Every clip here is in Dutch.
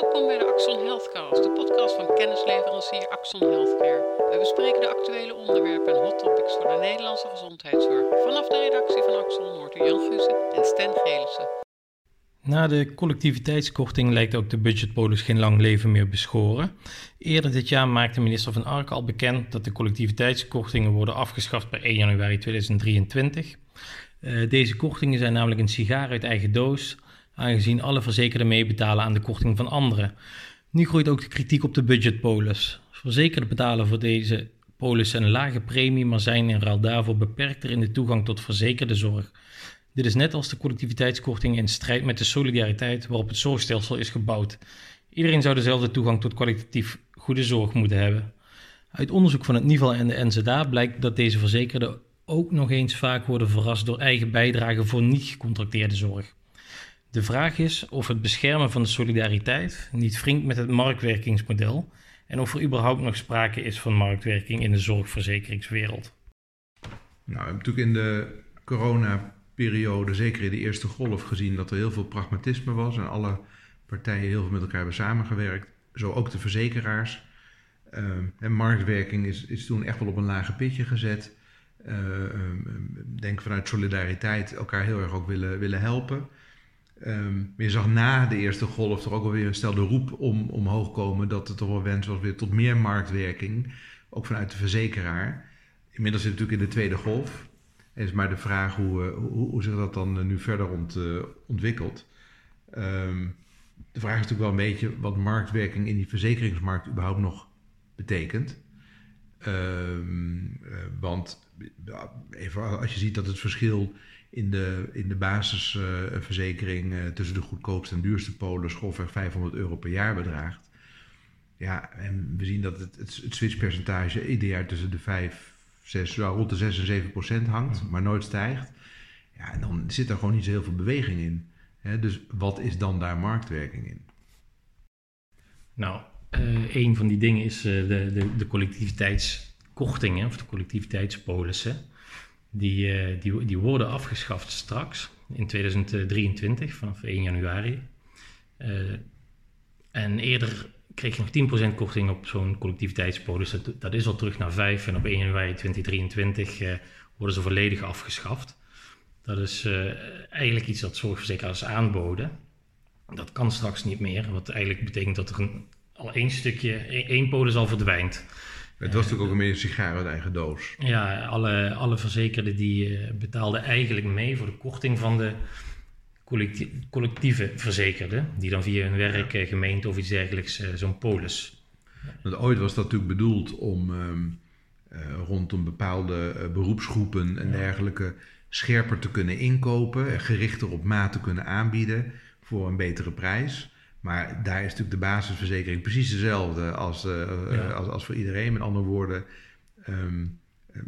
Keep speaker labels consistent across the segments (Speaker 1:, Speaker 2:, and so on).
Speaker 1: Welkom bij de Axon Healthcast, de podcast van kennisleverancier Axon Healthcare. We bespreken de actuele onderwerpen en hot topics voor de Nederlandse gezondheidszorg. Vanaf de redactie van Axon hoort u Jan Gussen en Sten Gelissen.
Speaker 2: Na de collectiviteitskorting lijkt ook de budgetpolis geen lang leven meer beschoren. Eerder dit jaar maakte minister Van Ark al bekend dat de collectiviteitskortingen worden afgeschaft per 1 januari 2023. Uh, deze kortingen zijn namelijk een sigaar uit eigen doos, aangezien alle verzekerden meebetalen aan de korting van anderen. Nu groeit ook de kritiek op de budgetpolis. Verzekerden betalen voor deze polis een lage premie, maar zijn in ruil daarvoor beperkter in de toegang tot verzekerde zorg. Dit is net als de collectiviteitskorting in strijd met de solidariteit waarop het zorgstelsel is gebouwd. Iedereen zou dezelfde toegang tot kwalitatief goede zorg moeten hebben. Uit onderzoek van het NIVAL en de NZA blijkt dat deze verzekerden ook nog eens vaak worden verrast door eigen bijdragen voor niet gecontracteerde zorg. De vraag is of het beschermen van de solidariteit niet wringt met het marktwerkingsmodel en of er überhaupt nog sprake is van marktwerking in de zorgverzekeringswereld.
Speaker 3: Nou, we hebben natuurlijk in de coronaperiode, zeker in de eerste golf, gezien dat er heel veel pragmatisme was en alle partijen heel veel met elkaar hebben samengewerkt. Zo ook de verzekeraars. En marktwerking is, is toen echt wel op een lage pitje gezet. Uh, denk vanuit solidariteit elkaar heel erg ook willen, willen helpen. Um, je zag na de eerste golf toch ook alweer een stel de roep om, omhoog komen dat er toch wel wens was weer tot meer marktwerking, ook vanuit de verzekeraar. Inmiddels zit het natuurlijk in de tweede golf. Het is maar de vraag hoe, hoe, hoe zich dat dan nu verder ont, uh, ontwikkelt. Um, de vraag is natuurlijk wel een beetje wat marktwerking in die verzekeringsmarkt überhaupt nog betekent. Um, want even als je ziet dat het verschil in de, in de basisverzekering uh, tussen de goedkoopste en duurste polen grofweg 500 euro per jaar bedraagt. Ja, en we zien dat het, het, het switchpercentage ieder jaar tussen de 5, 6, nou, rond de 6 en 7 procent hangt, maar nooit stijgt. Ja, en dan zit er gewoon niet zo heel veel beweging in. Hè? Dus wat is dan daar marktwerking in?
Speaker 2: Nou, uh, een van die dingen is uh, de, de, de collectiviteitskortingen of de collectiviteitspolissen. Die, uh, die, die worden afgeschaft straks in 2023 vanaf 1 januari. en eerder kreeg je nog 10% korting op zo'n collectiviteitspolis. Dat, is al terug naar 5 en op 1 januari 2023 worden ze volledig afgeschaft. Dat is eigenlijk iets dat zorgverzekeraars aanboden. Dat kan straks niet meer, wat eigenlijk betekent dat er een al één stukje, één polis al verdwijnt.
Speaker 3: Het was natuurlijk ook een sigaar uit eigen doos.
Speaker 2: Ja, alle, alle verzekerden die uh, betaalden eigenlijk mee voor de korting van de collectie, collectieve verzekerden. Die dan via hun werk, ja. gemeente of iets dergelijks uh, zo'n polis.
Speaker 3: Want ooit was dat natuurlijk bedoeld om um, uh, rondom bepaalde beroepsgroepen en ja. dergelijke scherper te kunnen inkopen. En gerichter op maat te kunnen aanbieden voor een betere prijs. Maar daar is natuurlijk de basisverzekering precies dezelfde als, uh, ja. als, als, voor iedereen. Met andere woorden, um,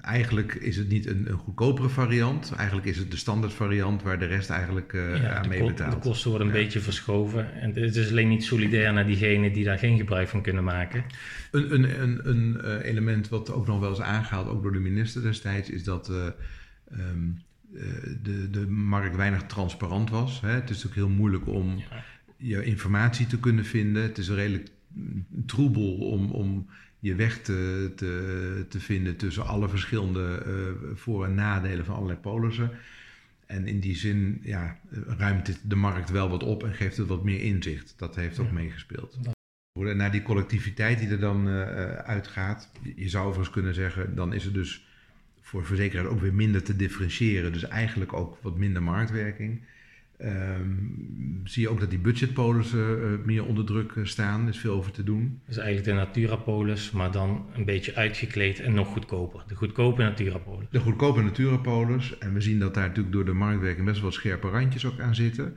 Speaker 3: eigenlijk is het niet een, een, goedkopere variant. Eigenlijk is het de standaard variant waar de rest eigenlijk uh, ja, aan mee betaalt.
Speaker 2: De kosten worden een ja. beetje verschoven. En het is alleen niet solidair naar diegenen die daar geen gebruik van kunnen maken.
Speaker 3: Een, een, een, een element wat ook nog wel eens aangehaald, ook door de minister destijds, is dat uh, um, de, de markt weinig transparant was. Hè? Het is natuurlijk heel moeilijk om je informatie te kunnen vinden. Het is redelijk troebel om, om je weg te, te, te vinden tussen alle verschillende uh, voor- en nadelen van allerlei polissen. En in die zin ja, ruimt dit de markt wel wat op en geeft het wat meer inzicht. Dat heeft ook ja. meegespeeld. Naar die collectiviteit die er dan uh, uitgaat, je zou overigens kunnen zeggen, dan is het dus voor verzekeraars ook weer minder te differentiëren. Dus eigenlijk ook wat minder marktwerking. Um, zie je ook dat die budgetpolissen uh, meer onder druk staan. Er is veel over te doen.
Speaker 2: Dat is eigenlijk de Naturapolis, maar dan een beetje uitgekleed en nog goedkoper. De goedkope Naturapolis.
Speaker 3: De goedkope Naturapolis. En we zien dat daar natuurlijk door de marktwerking best wel scherpe randjes ook aan zitten.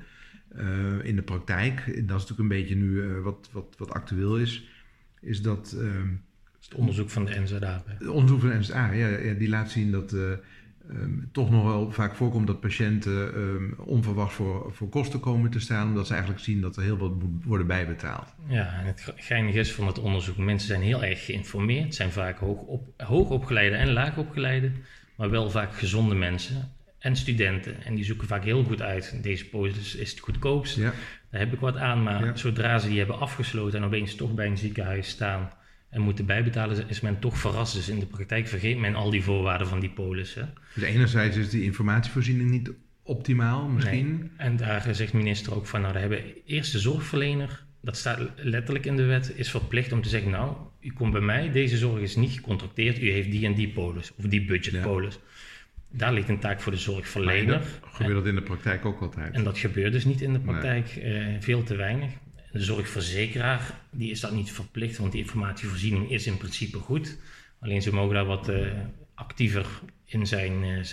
Speaker 3: Uh, in de praktijk, dat is natuurlijk een beetje nu uh, wat, wat, wat actueel is, is dat...
Speaker 2: het onderzoek van de NZA.
Speaker 3: Het onderzoek van de NZA, ja, ja die laat zien dat um, toch nog wel vaak voorkomt dat patiënten um, onverwacht voor, voor kosten komen te staan, omdat ze eigenlijk zien dat er heel wat moet worden bijbetaald.
Speaker 2: Ja, en het geinige is van het onderzoek, mensen zijn heel erg geïnformeerd, zijn vaak hoog, op, hoogopgeleide en laagopgeleide, maar wel vaak gezonde mensen en studenten. En die zoeken vaak heel goed uit, deze polis is het goedkoopst. Ja. daar heb ik wat aan. Maar
Speaker 3: Ja.
Speaker 2: zodra ze die hebben afgesloten en opeens toch bij een ziekenhuis staan en moeten bijbetalen, is men toch verrast. Dus in de praktijk vergeet men al die voorwaarden van die polis. Hè.
Speaker 3: Dus enerzijds is die informatievoorziening niet optimaal misschien.
Speaker 2: Nee. En daar zegt minister ook van, nou, daar hebben eerst de zorgverlener, dat staat letterlijk in de wet, is verplicht om te zeggen, nou, u komt bij mij, deze zorg is niet gecontracteerd, u heeft die en die polis, of die budgetpolis. Daar ligt een taak voor de
Speaker 3: Maar
Speaker 2: zorgverlener.
Speaker 3: dat gebeurt dat in de praktijk ook altijd.
Speaker 2: En dat gebeurt dus niet in de praktijk, eh, veel te weinig. De zorgverzekeraar die is dat niet verplicht, want die informatievoorziening is in principe goed. Alleen ze mogen daar wat eh, actiever in zijn,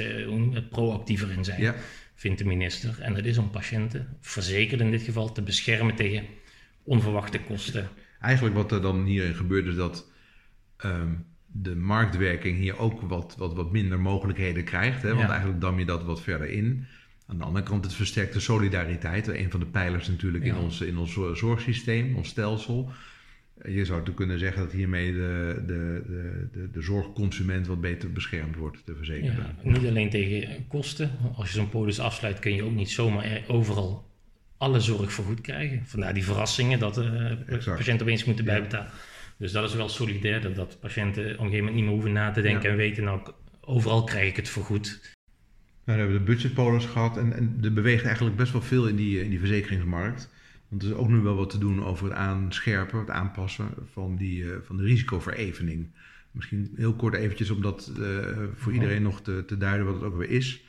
Speaker 2: dat? proactiever in zijn,
Speaker 3: Ja.
Speaker 2: vindt de minister. En dat is om patiënten, verzekerden in dit geval, te beschermen tegen onverwachte kosten.
Speaker 3: Eigenlijk wat er dan hierin gebeurt is dat ehm, de marktwerking hier ook wat, wat, wat minder mogelijkheden krijgt. Hè? Want
Speaker 2: Ja.
Speaker 3: eigenlijk dam je dat wat verder in. Aan de andere kant het versterkt de solidariteit. Een van de pijlers natuurlijk in, ons, in ons zorgsysteem, ons stelsel. Je zou natuurlijk kunnen zeggen dat hiermee de, de, de, de, de zorgconsument wat beter beschermd wordt, de verzekerde.
Speaker 2: Ja, niet alleen tegen kosten. Als je zo'n polis afsluit, kun je ook niet zomaar er- overal alle zorg vergoed krijgen. Vandaar die verrassingen dat de
Speaker 3: Exact.
Speaker 2: patiënten opeens moeten bijbetalen. Dus dat is wel solidair, dat, dat patiënten op een gegeven moment niet meer hoeven na te denken en weten, nou, overal krijg ik het vergoed.
Speaker 3: Nou, dan hebben we de budgetpolis gehad en, en er beweegt eigenlijk best wel veel in die, in die verzekeringsmarkt. Want er is ook nu wel wat te doen over het aanscherpen, het aanpassen van, die, eh, van de risicoverevening. Misschien heel kort eventjes om dat eh, voor iedereen nog te, te duiden wat het ook weer is.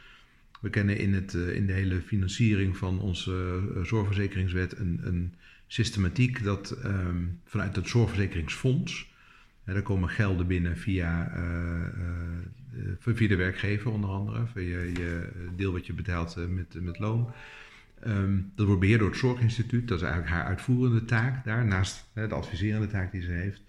Speaker 3: We kennen in, het, eh, in de hele financiering van onze eh, zorgverzekeringswet een, een systematiek dat ehm, vanuit het zorgverzekeringsfonds, hè, daar komen gelden binnen via, eh, eh, eh, via de werkgever onder andere, via je deel wat je betaalt met, met loon. Ehm, dat wordt beheerd door het Zorginstituut, dat is eigenlijk haar uitvoerende taak daar, naast de adviserende taak die ze heeft.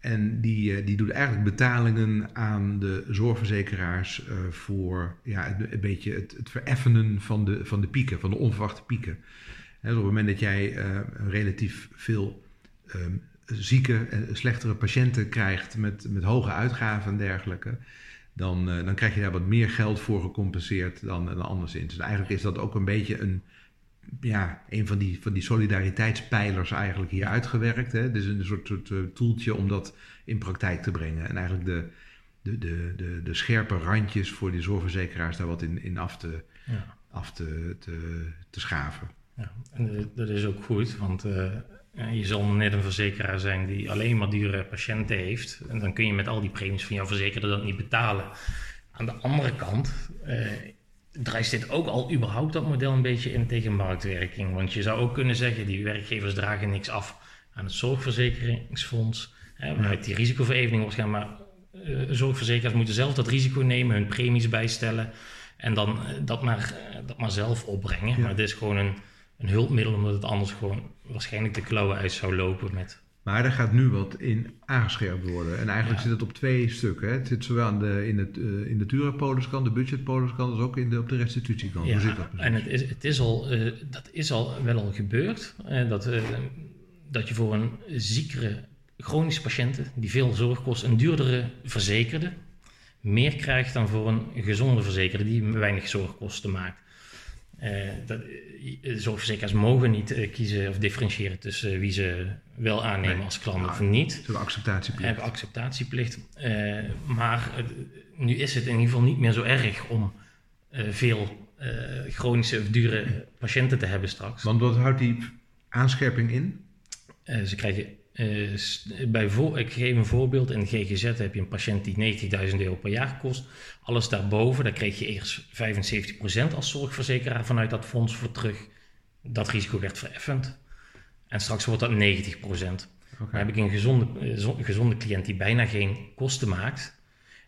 Speaker 3: En die, die doet eigenlijk betalingen aan de zorgverzekeraars voor ja, een beetje het, het vereffenen van de, van de pieken, van de onverwachte pieken. Dus op het moment dat jij relatief veel ehm, zieke en slechtere patiënten krijgt met, met hoge uitgaven en dergelijke, dan, eh, dan krijg je daar wat meer geld voor gecompenseerd dan, dan anderszins. Dus eigenlijk is dat ook een beetje een, ja, een van die, van die solidariteitspijlers eigenlijk hier uitgewerkt. Hè? Dus een soort, soort eh, toeltje om dat in praktijk te brengen. En eigenlijk de, de, de, de, de scherpe randjes voor die zorgverzekeraars daar wat in, in af te,
Speaker 2: Ja.
Speaker 3: af te, te, te schaven.
Speaker 2: Ja, en dat is ook goed, want eh, je zal net een verzekeraar zijn die alleen maar dure patiënten heeft. En dan kun je met al die premies van jouw verzekerde dat niet betalen. Aan de andere kant eh drijft dit ook al überhaupt dat model een beetje in tegen marktwerking. Want je zou ook kunnen zeggen, die werkgevers dragen niks af aan het zorgverzekeringsfonds. Hè, waaruit die risicoverevening wordt gaan, maar eh, zorgverzekeraars moeten zelf dat risico nemen, hun premies bijstellen. En dan eh, dat, maar, dat maar zelf opbrengen.
Speaker 3: Ja.
Speaker 2: Maar het is gewoon een, een hulpmiddel, omdat het anders gewoon waarschijnlijk de klauwen uit zou lopen met...
Speaker 3: Maar er gaat nu wat in aangescherpt worden. En eigenlijk
Speaker 2: Ja.
Speaker 3: zit het op twee stukken. Hè? Het zit zowel aan de, in, het, eh, in de Dura-poliskant, de budget-poliskant, als ook in de, op de restitutiekant. Hoe zit dat precies?
Speaker 2: en het is, het is al, eh, dat is al wel al gebeurd. dat, eh, dat je voor een ziekere chronische patiënten die veel zorg kost, een duurdere verzekerde, meer krijgt dan voor een gezonde verzekerde die weinig zorgkosten maakt. Eh, dat, eh, zorgverzekeraars mogen niet eh, kiezen of differentiëren tussen wie ze wel aannemen
Speaker 3: Nee.
Speaker 2: als klant
Speaker 3: Ja.
Speaker 2: of niet.
Speaker 3: Zo'n acceptatieplicht.
Speaker 2: hebben acceptatieplicht. Maar nu is het in ieder geval niet meer zo erg om veel chronische of dure patiënten te hebben straks.
Speaker 3: Want wat houdt die aanscherping in?
Speaker 2: Ze krijgen, bij voor, ik geef een voorbeeld, in de GGZ heb je een patiënt die 90.000 euro per jaar kost. Alles daarboven, daar kreeg je eerst 75% als zorgverzekeraar vanuit dat fonds voor terug. Dat risico werd vereffend. En straks wordt dat 90%.
Speaker 3: Oké.
Speaker 2: Dan heb ik een gezonde, eh, zo- gezonde cliënt die bijna geen kosten maakt.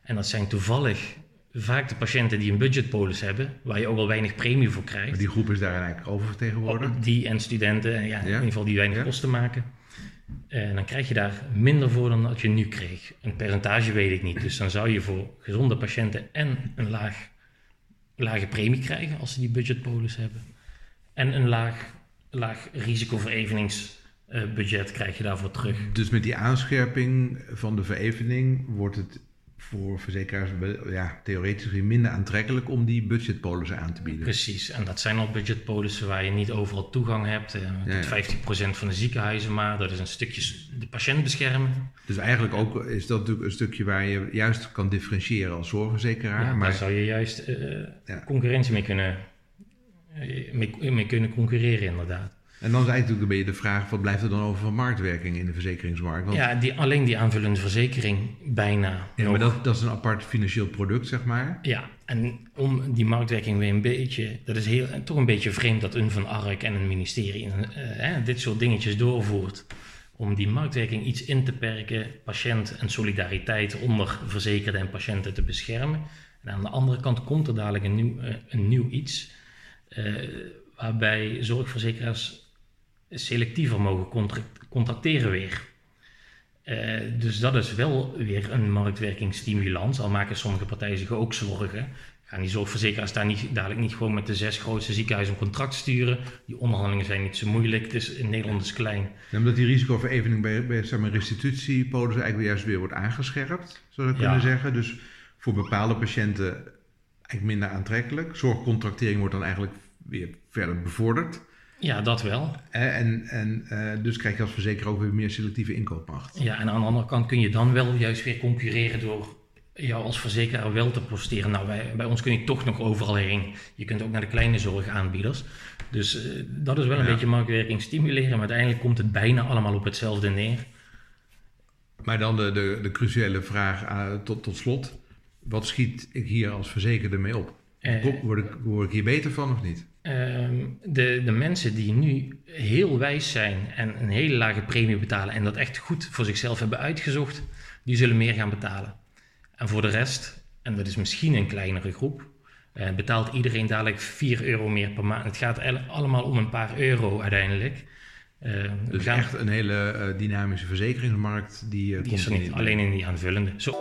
Speaker 2: En dat zijn toevallig vaak de patiënten die een budgetpolis hebben, waar je ook al weinig premie voor krijgt.
Speaker 3: Maar die groep is daar eigenlijk oververtegenwoordigd.
Speaker 2: Die en studenten, ja, in ieder geval die weinig
Speaker 3: Ja.
Speaker 2: kosten maken. En dan krijg je daar minder voor dan dat je nu kreeg. Een percentage weet ik niet. Dus dan zou je voor gezonde patiënten en een laag, lage premie krijgen als ze die budgetpolis hebben. En een laag, laag risicovereveningsbudget krijg je daarvoor terug.
Speaker 3: Dus met die aanscherping van de verevening wordt het voor verzekeraars ja, theoretisch gezien minder aantrekkelijk om die budgetpolissen aan te bieden.
Speaker 2: Precies, en dat zijn al budgetpolissen waar je niet overal toegang hebt. Eh, tot ja, 15% van de ziekenhuizen maar. Dat is een stukje de patiënt beschermen.
Speaker 3: Dus eigenlijk ook is dat natuurlijk een stukje waar je juist kan differentiëren als zorgverzekeraar.
Speaker 2: Ja, maar daar zou je juist uh, concurrentie mee kunnen, mee, mee kunnen concurreren inderdaad.
Speaker 3: En dan is eigenlijk een beetje de vraag: wat blijft er dan over van marktwerking in de verzekeringsmarkt?
Speaker 2: Want... Ja, die, alleen die aanvullende verzekering bijna.
Speaker 3: Ja, maar dat, dat is een apart financieel product, zeg maar.
Speaker 2: Ja, en om die marktwerking weer een beetje. Dat is heel, toch een beetje vreemd dat een van Ark en een ministerie uh, dit soort dingetjes doorvoert. Om die marktwerking iets in te perken, patiënt en solidariteit onder verzekerden en patiënten te beschermen. En aan de andere kant komt er dadelijk een nieuw, uh, een nieuw iets. Uh, waarbij zorgverzekeraars selectiever mogen contracteren weer. Uh, dus dat is wel weer een marktwerkingsstimulans. Al maken sommige partijen zich ook zorgen. Gaan die zorgverzekeraars daar niet, dadelijk niet gewoon met de zes grootste ziekenhuizen een contract sturen? Die onderhandelingen zijn niet zo moeilijk. Het is, in Nederland is klein.
Speaker 3: Ja, omdat die risicoverevening bij, bij zeg maar, eigenlijk juist weer wordt aangescherpt, zou je kunnen zeggen. Dus voor bepaalde patiënten eigenlijk minder aantrekkelijk. Zorgcontractering wordt dan eigenlijk weer verder bevorderd.
Speaker 2: Ja, dat wel.
Speaker 3: En, en uh, dus krijg je als verzekeraar ook weer meer selectieve inkoopmacht.
Speaker 2: Ja, en aan de andere kant kun je dan wel juist weer concurreren door jou als verzekeraar wel te posteren. Nou, bij, bij ons kun je toch nog overal heen. Je kunt ook naar de kleine zorgaanbieders. Dus uh, dat is wel een beetje marktwerking stimuleren, maar uiteindelijk komt het bijna allemaal op hetzelfde neer.
Speaker 3: Maar dan de, de, de cruciale vraag uh, tot, tot slot. Wat schiet ik hier als verzekerde mee op? word, ik, word ik hier beter van of niet?
Speaker 2: Ehm, de, de mensen die nu heel wijs zijn en een hele lage premie betalen en dat echt goed voor zichzelf hebben uitgezocht, die zullen meer gaan betalen. En voor de rest, en dat is misschien een kleinere groep, uh, betaalt iedereen dadelijk 4 euro meer per maand. Het gaat allemaal om een paar euro uiteindelijk.
Speaker 3: Uh, dus gaan... echt een hele uh, dynamische verzekeringsmarkt die,
Speaker 2: die is er niet, alleen in die aanvullende. Zo.